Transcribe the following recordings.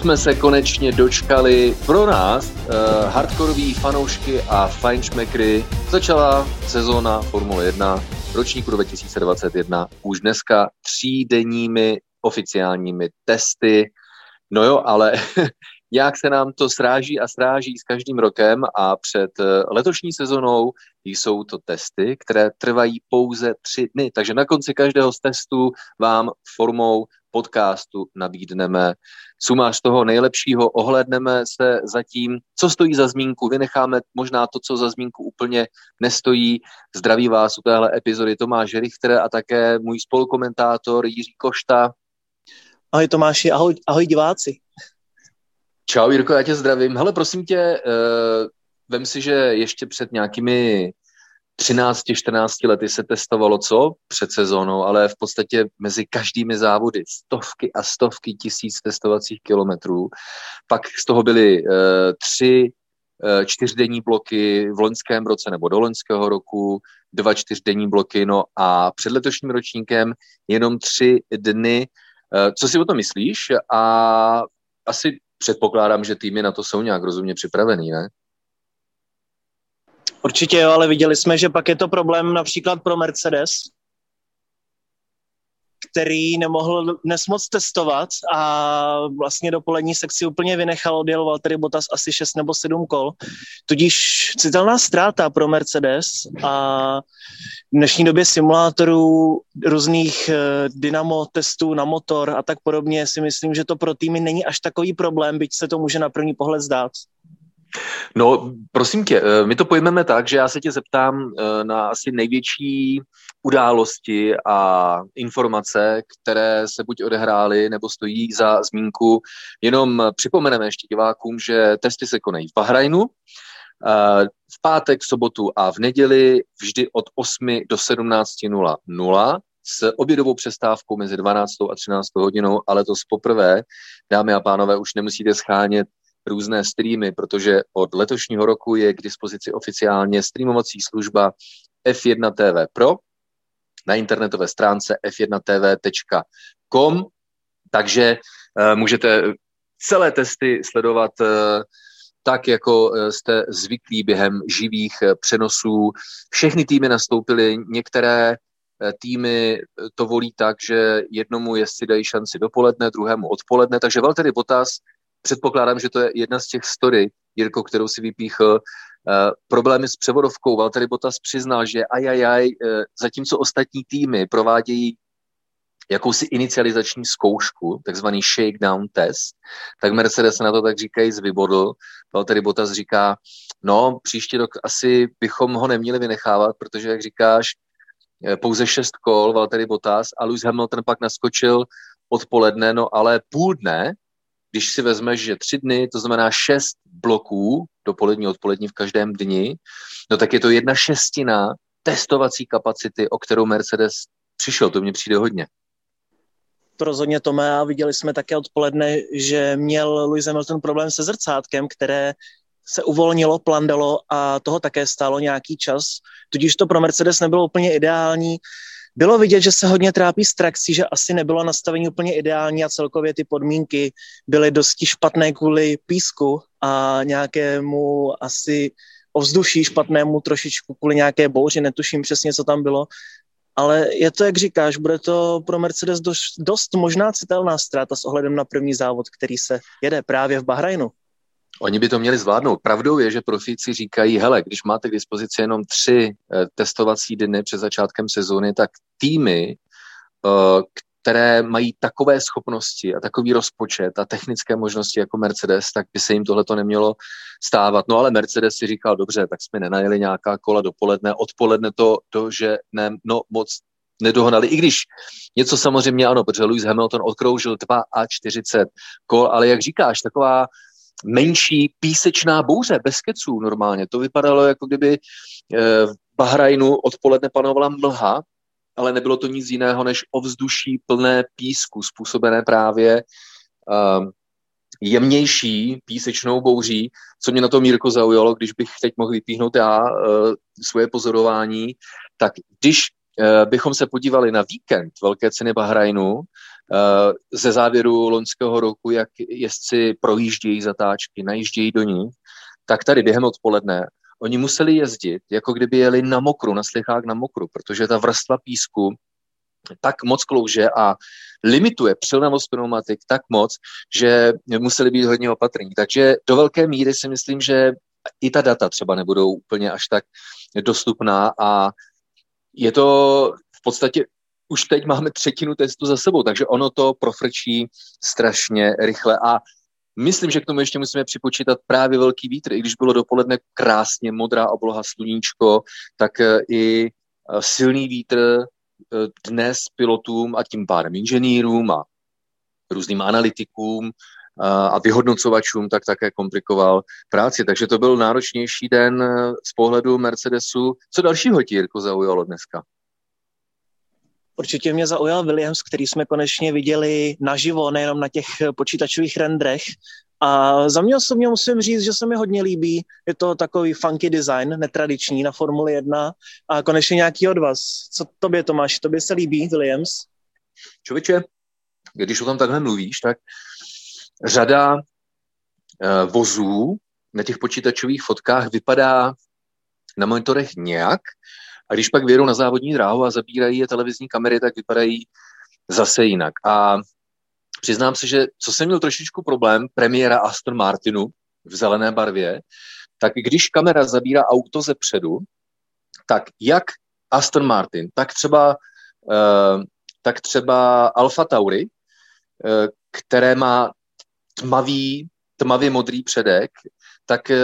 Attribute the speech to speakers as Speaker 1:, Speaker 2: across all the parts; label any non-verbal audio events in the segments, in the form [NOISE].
Speaker 1: Jsme se konečně dočkali pro nás, uh, hardkorový fanoušky a fajnšmekry. Začala sezóna Formule 1 ročníku 2021 už dneska třídenními oficiálními testy. No jo, ale [LAUGHS] jak se nám to sráží a sráží s každým rokem a před eh, letošní sezonou jsou to testy, které trvají pouze tři dny. Takže na konci každého z testů vám formou podcastu nabídneme sumář toho nejlepšího, ohledneme se zatím, co stojí za zmínku, vynecháme možná to, co za zmínku úplně nestojí. Zdraví vás u téhle epizody Tomáš Richter a také můj spolukomentátor Jiří Košta.
Speaker 2: Ahoj Tomáši, ahoj, ahoj diváci.
Speaker 1: Čau Jirko, já tě zdravím. Hele, prosím tě, uh, vem si, že ještě před nějakými 13-14 lety se testovalo co? Před sezónou, ale v podstatě mezi každými závody stovky a stovky tisíc testovacích kilometrů. Pak z toho byly uh, tři uh, čtyřdenní bloky v loňském roce nebo do loňského roku, dva čtyřdenní bloky, no a před letošním ročníkem jenom tři dny. Uh, co si o tom myslíš? A asi předpokládám, že týmy na to jsou nějak rozumně připravený, ne?
Speaker 2: Určitě jo, ale viděli jsme, že pak je to problém například pro Mercedes, který nemohl dnes moc testovat a vlastně do polední sekci úplně vynechal, odjel Valtteri Bottas asi 6 nebo 7 kol. Tudíž citelná ztráta pro Mercedes a v dnešní době simulátorů různých eh, dynamo testů na motor a tak podobně si myslím, že to pro týmy není až takový problém, byť se to může na první pohled zdát.
Speaker 1: No, prosím tě, eh, my to pojmeme tak, že já se tě zeptám eh, na asi největší události a informace, které se buď odehrály nebo stojí za zmínku. Jenom připomeneme ještě divákům, že testy se konají v Bahrajnu, eh, v pátek, sobotu a v neděli vždy od 8 do 17.00 s obědovou přestávkou mezi 12. a 13. hodinou, ale to poprvé, dámy a pánové, už nemusíte schánět různé streamy, protože od letošního roku je k dispozici oficiálně streamovací služba F1 TV Pro na internetové stránce f1tv.com, takže uh, můžete celé testy sledovat uh, tak, jako eh, jste zvyklí během živých přenosů. Všechny týmy nastoupily, některé týmy to volí tak, že jednomu jezdci dají šanci dopoledne, druhému odpoledne, takže Valtteri Bottas předpokládám, že to je jedna z těch story, Jirko, kterou si vypíchl, Uh, problémy s převodovkou. Valtteri Bottas přiznal, že ajajaj, uh, zatímco ostatní týmy provádějí jakousi inicializační zkoušku, takzvaný shakedown test, tak Mercedes na to tak říkají zvybodl. Valtteri Bottas říká, no příští rok asi bychom ho neměli vynechávat, protože, jak říkáš, eh, pouze šest kol Valtteri Bottas a Lewis Hamilton pak naskočil odpoledne, no ale půl dne když si vezmeš, že tři dny, to znamená šest bloků, dopolední, odpolední v každém dni, no tak je to jedna šestina testovací kapacity, o kterou Mercedes přišel. To mně přijde hodně.
Speaker 2: To rozhodně Tome a viděli jsme také odpoledne, že měl Lewis Hamilton problém se zrcátkem, které se uvolnilo, plandalo a toho také stálo nějaký čas. Tudíž to pro Mercedes nebylo úplně ideální. Bylo vidět, že se hodně trápí s trakcí, že asi nebylo nastavení úplně ideální a celkově ty podmínky byly dosti špatné kvůli písku a nějakému asi ovzduší špatnému trošičku kvůli nějaké bouři, netuším přesně, co tam bylo. Ale je to, jak říkáš, bude to pro Mercedes dost, dost možná citelná ztráta s ohledem na první závod, který se jede právě v Bahrajnu.
Speaker 1: Oni by to měli zvládnout. Pravdou je, že profíci říkají, hele, když máte k dispozici jenom tři eh, testovací dny před začátkem sezóny, tak týmy, eh, které mají takové schopnosti a takový rozpočet a technické možnosti jako Mercedes, tak by se jim tohleto nemělo stávat. No ale Mercedes si říkal, dobře, tak jsme nenajeli nějaká kola dopoledne, odpoledne to, to že ne, no moc nedohnali, i když něco samozřejmě ano, protože Lewis Hamilton odkroužil 2 a 40 kol, ale jak říkáš, taková menší písečná bouře bez keců normálně. To vypadalo, jako kdyby eh, v Bahrajnu odpoledne panovala mlha, ale nebylo to nic jiného než ovzduší plné písku, způsobené právě uh, jemnější písečnou bouří, co mě na to Mírko zaujalo, když bych teď mohl vypíhnout já uh, svoje pozorování, tak když uh, bychom se podívali na víkend Velké ceny Bahrajnu, ze závěru loňského roku, jak jezdci projíždějí zatáčky, najíždějí do ní, tak tady během odpoledne oni museli jezdit, jako kdyby jeli na mokru, na slichách na mokru, protože ta vrstva písku tak moc klouže a limituje přilnavost pneumatik tak moc, že museli být hodně opatrní. Takže do velké míry si myslím, že i ta data třeba nebudou úplně až tak dostupná a je to v podstatě už teď máme třetinu testu za sebou, takže ono to profrčí strašně rychle a Myslím, že k tomu ještě musíme připočítat právě velký vítr. I když bylo dopoledne krásně modrá obloha, sluníčko, tak eh, i eh, silný vítr eh, dnes pilotům a tím pádem inženýrům a různým analytikům a vyhodnocovačům tak také komplikoval práci. Takže to byl náročnější den z pohledu Mercedesu. Co dalšího ti, Jirko, zaujalo dneska?
Speaker 2: Určitě mě zaujal Williams, který jsme konečně viděli naživo, nejenom na těch počítačových rendrech. A za mě osobně musím říct, že se mi hodně líbí. Je to takový funky design, netradiční na Formuli 1 a konečně nějaký od vás. Co tobě, Tomáš, tobě se líbí Williams?
Speaker 1: Čověče, když o tom takhle mluvíš, tak řada uh, vozů na těch počítačových fotkách vypadá na monitorech nějak, a když pak vědou na závodní dráhu a zabírají je televizní kamery, tak vypadají zase jinak. A přiznám se, že co jsem měl trošičku problém, premiéra Aston Martinu v zelené barvě, tak když kamera zabírá auto ze předu, tak jak Aston Martin, tak třeba, uh, tak třeba Alfa Tauri, uh, které má tmavý, tmavě modrý předek, tak uh,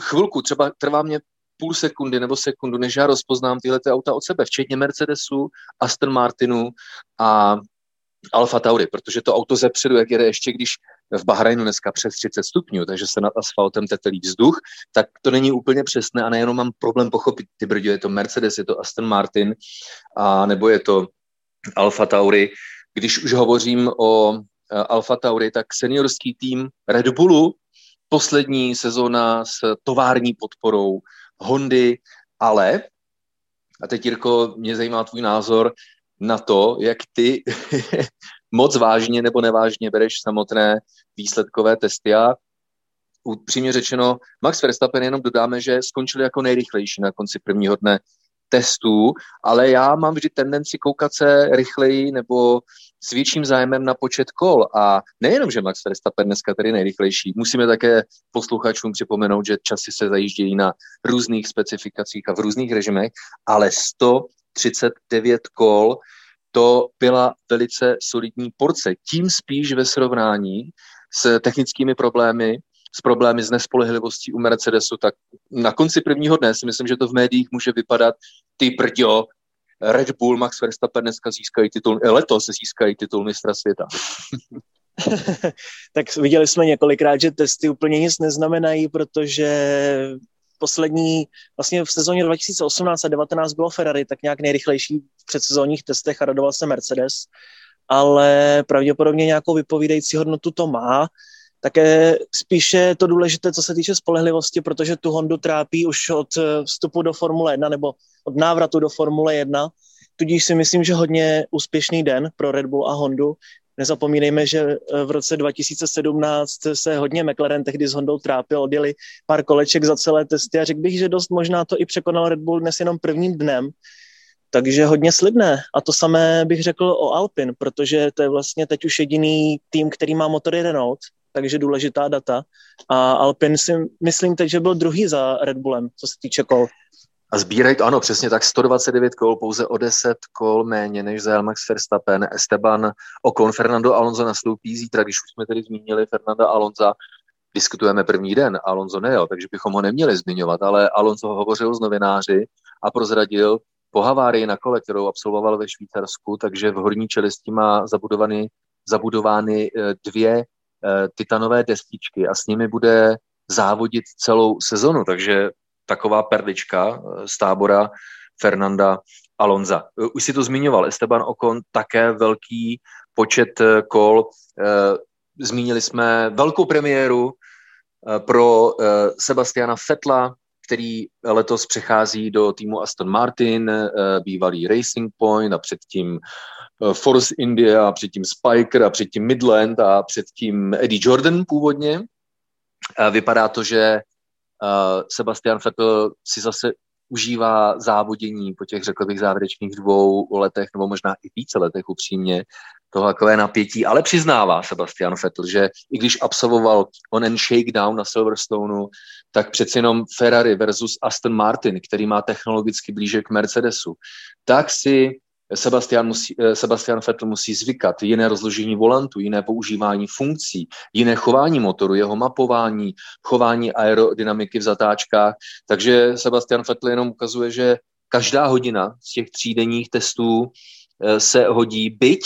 Speaker 1: chvilku, třeba trvá mě půl sekundy nebo sekundu, než já rozpoznám tyhle ty auta od sebe, včetně Mercedesu, Aston Martinu a Alfa Tauri, protože to auto zepředu, jak jede ještě, když v Bahrajnu dneska přes 30 stupňů, takže se nad asfaltem tetelí vzduch, tak to není úplně přesné a nejenom mám problém pochopit, ty brdě, je to Mercedes, je to Aston Martin, a nebo je to Alfa Tauri. Když už hovořím o e, Alfa Tauri, tak seniorský tým Red Bullu, poslední sezóna s tovární podporou, Hondy, ale, a teď Jirko, mě zajímá tvůj názor na to, jak ty [LAUGHS] moc vážně nebo nevážně bereš samotné výsledkové testy. A upřímně řečeno, Max Verstappen jenom dodáme, že skončil jako nejrychlejší na konci prvního dne testů, ale já mám vždy tendenci koukat se rychleji nebo s větším zájmem na počet kol. A nejenom, že Max Verstappen dneska tady nejrychlejší, musíme také posluchačům připomenout, že časy se zajíždějí na různých specifikacích a v různých režimech, ale 139 kol to byla velice solidní porce. Tím spíš ve srovnání s technickými problémy, s problémy s nespolehlivostí u Mercedesu, tak na konci prvního dne si myslím, že to v médiích může vypadat ty brďo, Red Bull, Max Verstappen dneska získají titul, eh, letos získají titul mistra světa. [LAUGHS]
Speaker 2: tak viděli jsme několikrát, že testy úplně nic neznamenají, protože poslední, vlastně v sezóně 2018 a 2019 bylo Ferrari tak nějak nejrychlejší v předsezónních testech a radoval se Mercedes, ale pravděpodobně nějakou vypovídající hodnotu to má. Také spíše to důležité, co se týče spolehlivosti, protože tu Hondu trápí už od vstupu do Formule 1 nebo od návratu do Formule 1. Tudíž si myslím, že hodně úspěšný den pro Red Bull a Hondu. Nezapomínejme, že v roce 2017 se hodně McLaren tehdy s Hondou trápil, odjeli pár koleček za celé testy a řekl bych, že dost možná to i překonal Red Bull dnes jenom prvním dnem. Takže hodně slibné. A to samé bych řekl o Alpin, protože to je vlastně teď už jediný tým, který má motory Renault, takže důležitá data. A Alpin si myslím teď, že byl druhý za Red Bullem, co se týče kol.
Speaker 1: A sbírají to, ano, přesně tak, 129 kol, pouze o 10 kol méně než za Max Verstappen. Esteban Ocon, Fernando Alonso nastoupí zítra, když už jsme tedy zmínili Fernanda Alonza, diskutujeme první den, Alonso nejel, takže bychom ho neměli zmiňovat, ale Alonso hovořil s novináři a prozradil po havárii na kole, kterou absolvoval ve Švýcarsku, takže v horní čelisti má zabudovány, zabudovány eh, dvě titanové destičky a s nimi bude závodit celou sezonu, takže taková perlička eh, z tábora Fernanda Alonza. Eh, už si to zmiňoval, Esteban Ocon také velký počet eh, kol. Zmínili jsme velkou premiéru pro Sebastiana Fetla, který letos přechází do týmu Aston Martin, bývalý Racing Point a předtím Force India a předtím Spiker a předtím Midland a předtím Eddie Jordan původně. Vypadá to, že Sebastian Vettel si zase užívá závodění po těch, řekl bych, závěrečných dvou letech, nebo možná i více letech upřímně, toho takové napětí, ale přiznává Sebastian Vettel, že i když absolvoval onen shakedown na Silverstoneu, tak přeci jenom Ferrari versus Aston Martin, který má technologicky blíže k Mercedesu, tak si Sebastian, musí, eh, Sebastian Vettel musí zvykat, jiné rozložení volantu, jiné používání funkcí, jiné chování motoru, jeho mapování, chování aerodynamiky v zatáčkách. Takže Sebastian Vettel jenom ukazuje, že každá hodina z těch třídenních testů eh, se hodí, byť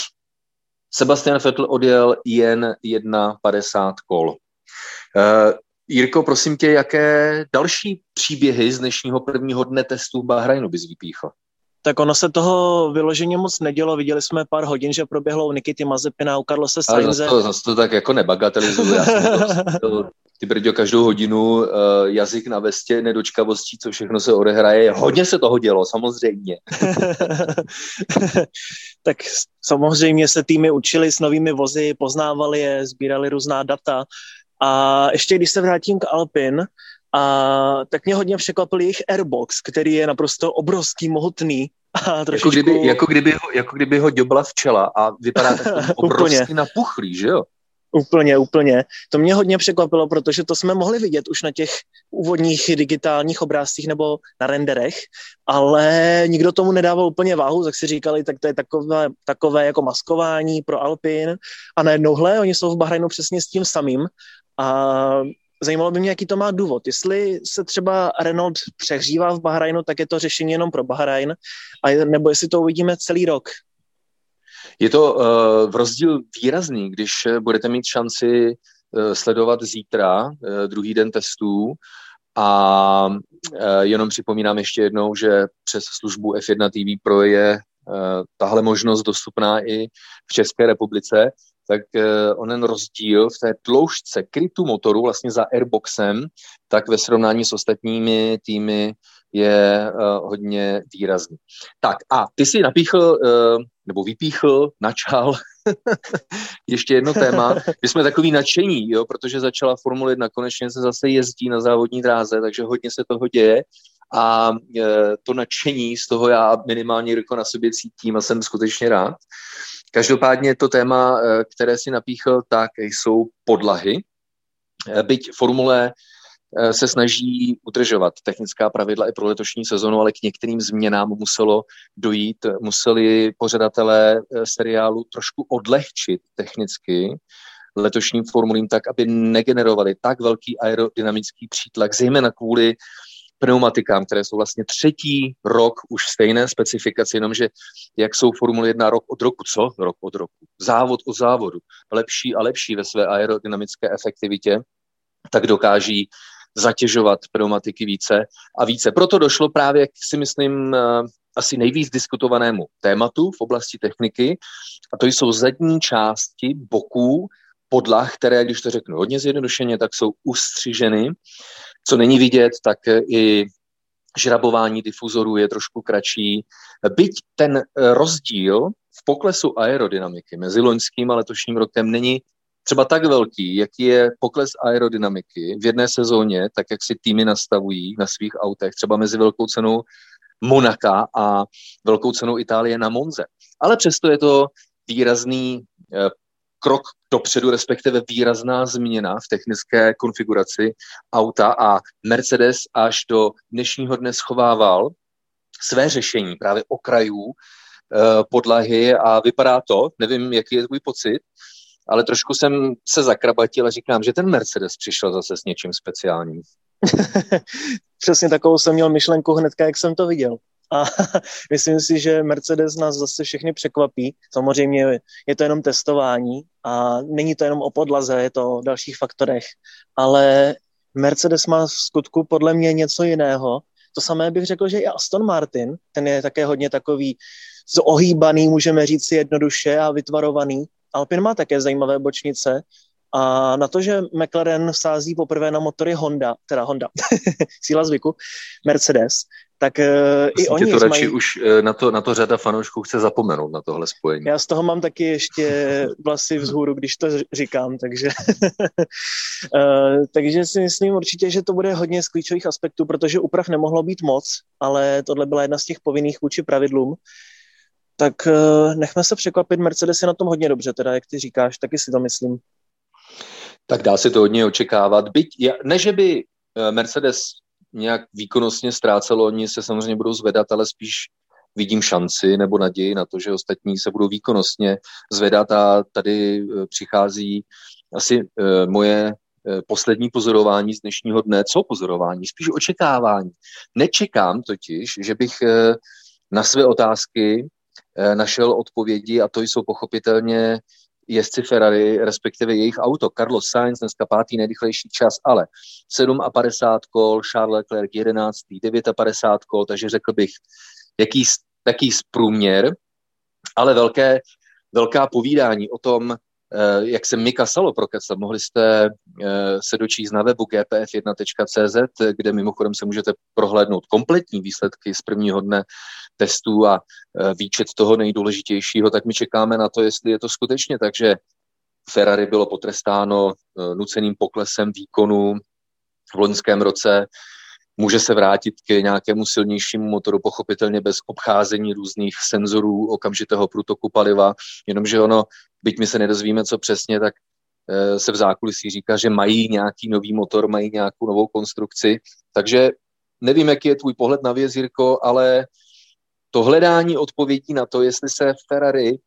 Speaker 1: Sebastian Vettel odjel jen 1,50 kol. Uh, Jirko, prosím tě, jaké další příběhy z dnešního prvního dne testů v Bahrajnu bys vypíchl?
Speaker 2: tak ono se toho vyloženě moc nedělo. Viděli jsme pár hodin, že proběhlo u Nikity Mazepina, u Carlose Sainze.
Speaker 1: Zase to, zase to tak jako nebagatelizuju. Já jsem to, [LAUGHS] ty brďo, každou hodinu uh, jazyk na vestě, nedočkavostí, co všechno se odehraje. Hodně se toho dělo, samozřejmě. [LAUGHS]
Speaker 2: tak samozřejmě se týmy učili s novými vozy, poznávali je, sbírali různá data. A ještě když se vrátím k Alpin, a tak mě hodně překvapil jejich Airbox, který je naprosto obrovský, mohutný. A trošičku...
Speaker 1: jako, kdyby, jako, kdyby ho, jako kdyby ho děbla včela a vypadá tak [LAUGHS] obrovský napuchlý, že jo?
Speaker 2: Úplně, úplně. To mě hodně překvapilo, protože to jsme mohli vidět už na těch úvodních digitálních obrázcích nebo na renderech, ale nikdo tomu nedával úplně váhu, tak si říkali, tak to je takové, takové jako maskování pro Alpin a najednou, hle, oni jsou v Bahrajnu přesně s tím samým a zajímalo by mě, jaký to má důvod. Jestli se třeba Renault přehřívá v Bahrajnu, tak je to řešení jenom pro Bahrajn, a nebo jestli to uvidíme celý rok.
Speaker 1: Je to uh, v rozdíl výrazný, když eh, budete mít šanci uh, sledovat zítra, uh, druhý den testů, a jenom připomínám ještě jednou, že přes službu F1 TV Pro je tahle možnost dostupná i v České republice tak eh, onen rozdíl v té tloušťce krytu motoru vlastně za airboxem, tak ve srovnání s ostatními týmy je uh, hodně výrazný. Tak a ty si napíchl, uh, nebo vypíchl, načal [LAUGHS] ještě jedno téma. My jsme takový nadšení, jo, protože začala Formule 1, konečně se zase jezdí na závodní dráze, takže hodně se toho děje a uh, to nadšení z toho já minimálně Jirko na sobě cítím a jsem skutečně rád. Každopádně to téma, eh, které si napíchl, tak jsou podlahy. Eh, byť formule eh, se snaží udržovat technická pravidla i pro letošní sezonu, ale k některým změnám muselo dojít. Museli pořadatelé seriálu trošku odlehčit technicky letošním formulím tak, aby negenerovali tak velký aerodynamický přítlak, zejména kvůli pneumatikám, které jsou vlastně třetí rok už stejné specifikace, jenomže jak jsou Formule 1 rok od roku, co? Rok od roku. Závod od závodu. Lepší a lepší ve své aerodynamické efektivitě, tak dokáží zatěžovat pneumatiky více a více. Proto došlo právě, si myslím, eh, asi nejvíc diskutovanému tématu v oblasti techniky, a to jsou zadní části boků podlah, které, když to řeknu hodně zjednodušeně, tak jsou ustřiženy co není vidět, tak i žrabování difuzorů je trošku kratší. Byť ten rozdíl v poklesu aerodynamiky mezi loňským a letošním rokem není třeba tak velký, jaký je pokles aerodynamiky v jedné sezóně, tak jak si týmy nastavují na svých autech, třeba mezi velkou cenou Monaka a velkou cenou Itálie na Monze. Ale přesto je to výrazný eh, krok dopředu, respektive výrazná změna v technické konfiguraci auta a Mercedes až do dnešního dne schovával své řešení právě okrajů eh, podlahy a vypadá to, nevím, jaký je tvůj pocit, ale trošku jsem se zakrabatil a říkám, že ten Mercedes přišel zase s něčím speciálním. [LAUGHS]
Speaker 2: Přesně takovou jsem měl myšlenku hnedka, jak jsem to viděl. A [LAUGHS] myslím si, že Mercedes nás zase všechny překvapí. Samozřejmě je to jenom testování a není to jenom o podlaze, je to o dalších faktorech. Ale Mercedes má v skutku podle mě něco jiného. To samé bych řekl, že i Aston Martin, ten je také hodně takový zohýbaný, můžeme říct si jednoduše a vytvarovaný. Alpin má také zajímavé bočnice, A na to, že McLaren sází poprvé na motory Honda, teda Honda, [LAUGHS] síla zvyku, Mercedes, tak uh, i oni
Speaker 1: to radši mají... už uh, na to, na to řada fanoušků chce zapomenout, na tohle spojení.
Speaker 2: Já z toho mám taky ještě vlasy vzhůru, když to říkám, takže uh, [LAUGHS] takže si myslím určitě, že to bude hodně z klíčových aspektů, protože úprav nemohlo být moc, ale tohle byla jedna z těch povinných vůči pravidlům. Tak uh, nechme se překvapit, Mercedes je na tom hodně dobře, teda jak ty říkáš, taky si to myslím.
Speaker 1: Tak dá se to hodně očekávat. Byť, ne, že by Mercedes nějak výkonnostně ztrácelo, oni se samozřejmě budou zvedat, ale spíš vidím šanci nebo naději na to, že ostatní se budou výkonnostně zvedat a tady eh, přichází asi eh, moje eh, poslední pozorování z dnešního dne. Co pozorování? Spíš očekávání. Nečekám totiž, že bych na své otázky našel odpovědi a to jsou pochopitelně jezdci Ferrari, respektive jejich auto. Carlos Sainz dneska pátý nejrychlejší čas, ale 57 kol, Charles Leclerc 11. 59 kol, takže řekl bych, jaký, taký průměr, ale velké, velká povídání o tom, jak se Mika Salo prokecal. Mohli jste eh, se dočíst na webu gpf1.cz, kde mimochodem se můžete prohlédnout kompletní výsledky z prvního dne testů a eh, výčet toho nejdůležitějšího, tak my čekáme na to, jestli je to skutečně tak, že Ferrari bylo potrestáno nuceným poklesem výkonu v loňském roce, může se vrátit k nějakému silnějšímu motoru, pochopitelně bez obcházení různých senzorů okamžitého průtoku paliva, jenomže ono, byť my se nedozvíme, co přesně, tak eh, se v zákulisí říká, že mají nějaký nový motor, mají nějakou novou konstrukci, takže nevím, jaký je tvůj pohled na věc, Jirko, ale to hledání odpovědí na to, jestli se Ferrari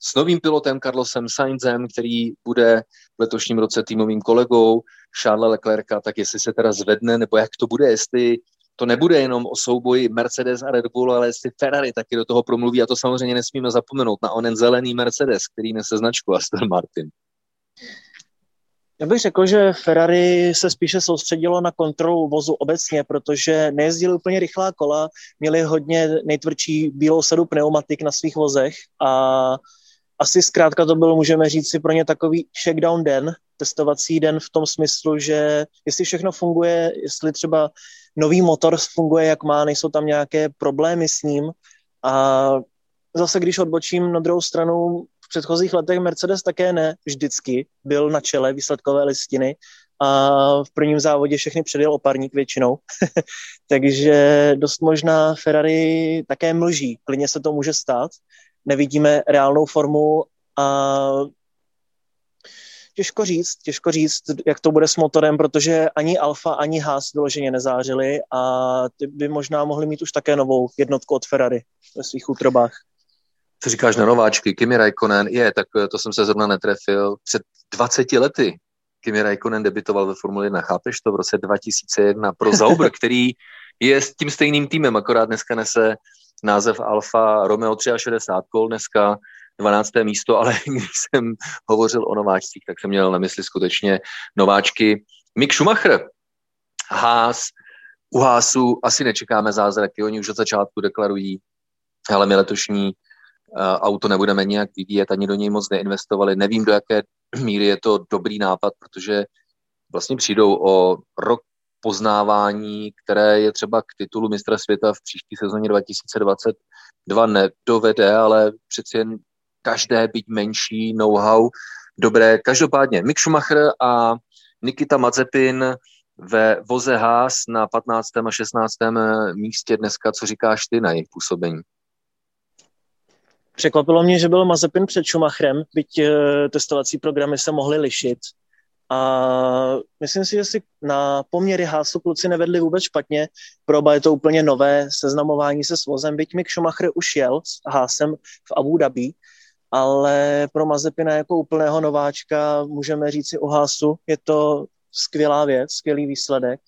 Speaker 1: s novým pilotem Carlosem Sainzem, který bude v letošním roce týmovým kolegou Charlesa Leclerca, tak jestli se teda zvedne, nebo jak to bude, jestli to nebude jenom o souboji Mercedes a Red Bull, ale jestli Ferrari taky do toho promluví a to samozřejmě nesmíme zapomenout na onen zelený Mercedes, který nese značku Aston Martin.
Speaker 2: Já bych řekl, že Ferrari se spíše soustředilo na kontrolu vozu obecně, protože nejezdili úplně rychlá kola, měli hodně nejtvrdší bílou sadu pneumatik na svých vozech a asi zkrátka to byl, můžeme říct si pro ně takový checkdown den, testovací den v tom smyslu, že jestli všechno funguje, jestli třeba nový motor funguje, jak má, nejsou tam nějaké problémy s ním. A zase, když odbočím na druhou stranu, v předchozích letech Mercedes také ne vždycky byl na čele výsledkové listiny a v prvním závodě všechny předjel oparník většinou. [LAUGHS] Takže dost možná Ferrari také mlží. Klidně se to může stát nevidíme reálnou formu a těžko říct, těžko říct, jak to bude s motorem, protože ani Alfa, ani Haas vyloženě nezářili a ty by možná mohli mít už také novou jednotku od Ferrari ve svých útrobách.
Speaker 1: Co říkáš na nováčky? Kimi Raikkonen, je, tak to jsem se zrovna netrefil. Před 20 lety Kimi Raikkonen debitoval ve Formule 1, chápeš to, v roce 2001 pro Zauber, [LAUGHS] který je s tím stejným týmem, akorát dneska nese název Alfa Romeo 63 kol, dneska 12. místo, ale [LAUGHS] když jsem hovořil o nováčcích, tak jsem měl na mysli skutečně nováčky. Mick Schumacher, Haas, u Haasu asi nečekáme zázraky, oni už od začátku deklarují, ale my letošní uh, auto nebudeme nějak vyvíjet, ani do něj moc neinvestovali. Nevím, do jaké míry je to dobrý nápad, protože vlastně přijdou o rok poznávání, které je třeba k titulu mistra světa v příští sezóně 2022 nedovede, ale přeci jen každé být menší know-how dobré. Každopádně Mick Schumacher a Nikita Mazepin ve voze Haas na 15. a 16. místě dneska. Co říkáš ty na jejich působení?
Speaker 2: Překvapilo mě, že byl Mazepin před Schumacherem, byť eh, testovací programy se mohly lišit. A myslím si, že si na poměry Hásu kluci nevedli vůbec špatně. Pro oba je to úplně nové seznamování se s vozem, byť Mick Schumacher už jel s Hásem v Abu Dhabi, ale pro Mazepina jako úplného nováčka můžeme říct si o Hásu, je to skvělá věc, skvělý výsledek,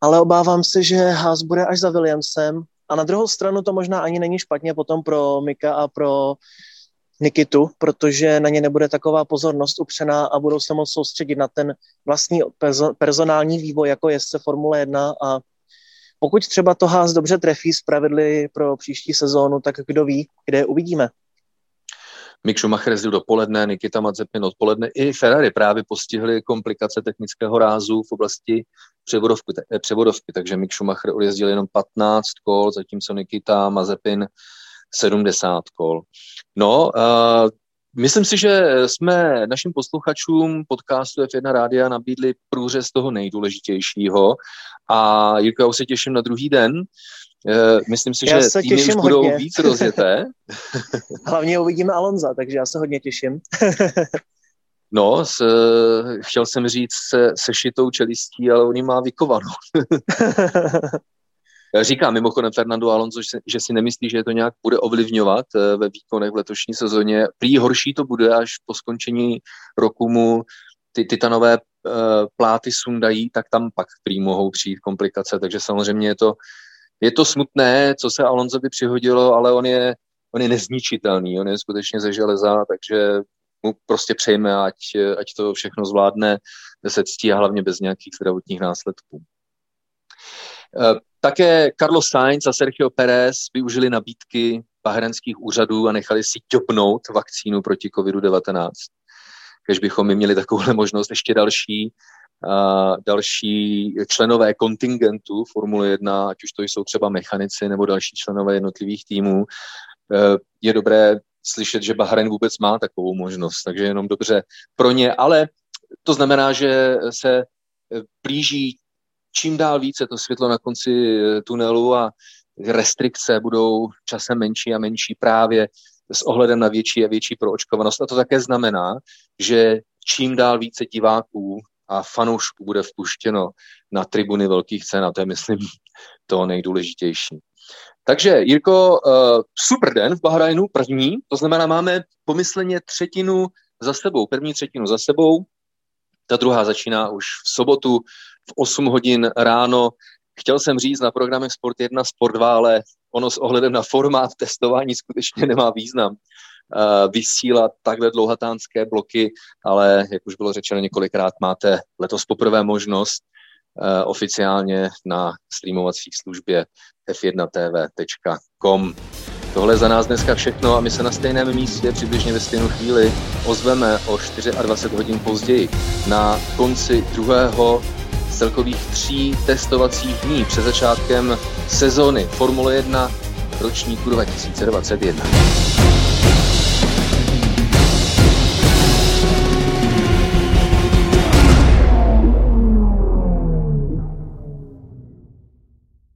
Speaker 2: ale obávám se, že Haas bude až za Williamsem. A na druhou stranu to možná ani není špatně potom pro Mika a pro Nikitu, protože na ně nebude taková pozornost upřená a budou se moct soustředit na ten vlastní personální vývoj jako jezdce Formule 1 a pokud třeba to Haas dobře trefí z pravidly pro příští sezónu, tak kdo ví, kde je uvidíme.
Speaker 1: Mick Schumacher jezdil dopoledne, Nikita Mazepin odpoledne. I Ferrari právě postihly komplikace technického rázu v oblasti převodovky, eh, převodovky takže Mick Schumacher odjezdil jenom 15 kol, zatímco Nikita Mazepin 70 kol. No, uh, myslím si, že jsme našim posluchačům podcastu F1 Rádia nabídli průřez toho nejdůležitějšího a Jirko, já už se těším na druhý den. Uh, myslím si, já že týmy už budou hodně. víc rozjeté. [LAUGHS]
Speaker 2: Hlavně uvidíme Alonza, takže já se hodně těším. [LAUGHS]
Speaker 1: No, s, chtěl jsem říct se sešitou čelistí, ale on má vykovanou. [LAUGHS] Říká mimochodem Fernando Alonso, že si nemyslí, že je to nějak bude ovlivňovat eh, ve výkonech v letošní sezóně. Prý horší to bude, až po skončení roku mu ty titanové uh, pláty sundají, tak tam pak prý mohou přijít komplikace, takže samozřejmě je to, je to smutné, co se Alonsovi přihodilo, ale on je, on je nezničitelný, on je skutečně ze železa, takže mu prostě přejme, ať, ať to všechno zvládne se ctí a hlavně bez nějakých zdravotních následků. Eh, také Carlos Sainz a Sergio Perez využili nabídky bahrenských úřadů a nechali si ťopnout vakcínu proti COVID-19. Když bychom my měli takovouhle možnost, ještě další, a další členové kontingentu Formule 1, ať už to jsou třeba mechanici nebo další členové jednotlivých týmů, eh, je dobré slyšet, že Bahrain vůbec má takovou možnost, takže jenom dobře pro ně, ale to znamená, že se blíží čím dál více to světlo na konci eh, tunelu a restrikce budou časem menší a menší právě s ohledem na větší a větší proočkovanost. A to také znamená, že čím dál více diváků a fanoušků bude vpuštěno na tribuny velkých cen a to je, myslím, [LAUGHS] to nejdůležitější. Takže, Jirko, uh, super den v Bahrajnu, první, to znamená, máme pomysleně třetinu za sebou, první třetinu za sebou, ta druhá začíná už v sobotu v 8 hodin ráno. Chtěl jsem říct na programech Sport 1, Sport 2, ale ono s ohledem na formát testování skutečně nemá význam uh, vysílat takhle dlouhatánské bloky, ale jak už bylo řečeno několikrát, máte letos poprvé možnost uh, oficiálně na streamovací službě f1tv.com. Tohle je za nás dneska všechno a my se na stejném místě přibližně ve stejnou chvíli ozveme o 24 hodin později na konci druhého celkových tří testovacích dní před začátkem sezóny Formule 1 ročníku 2021.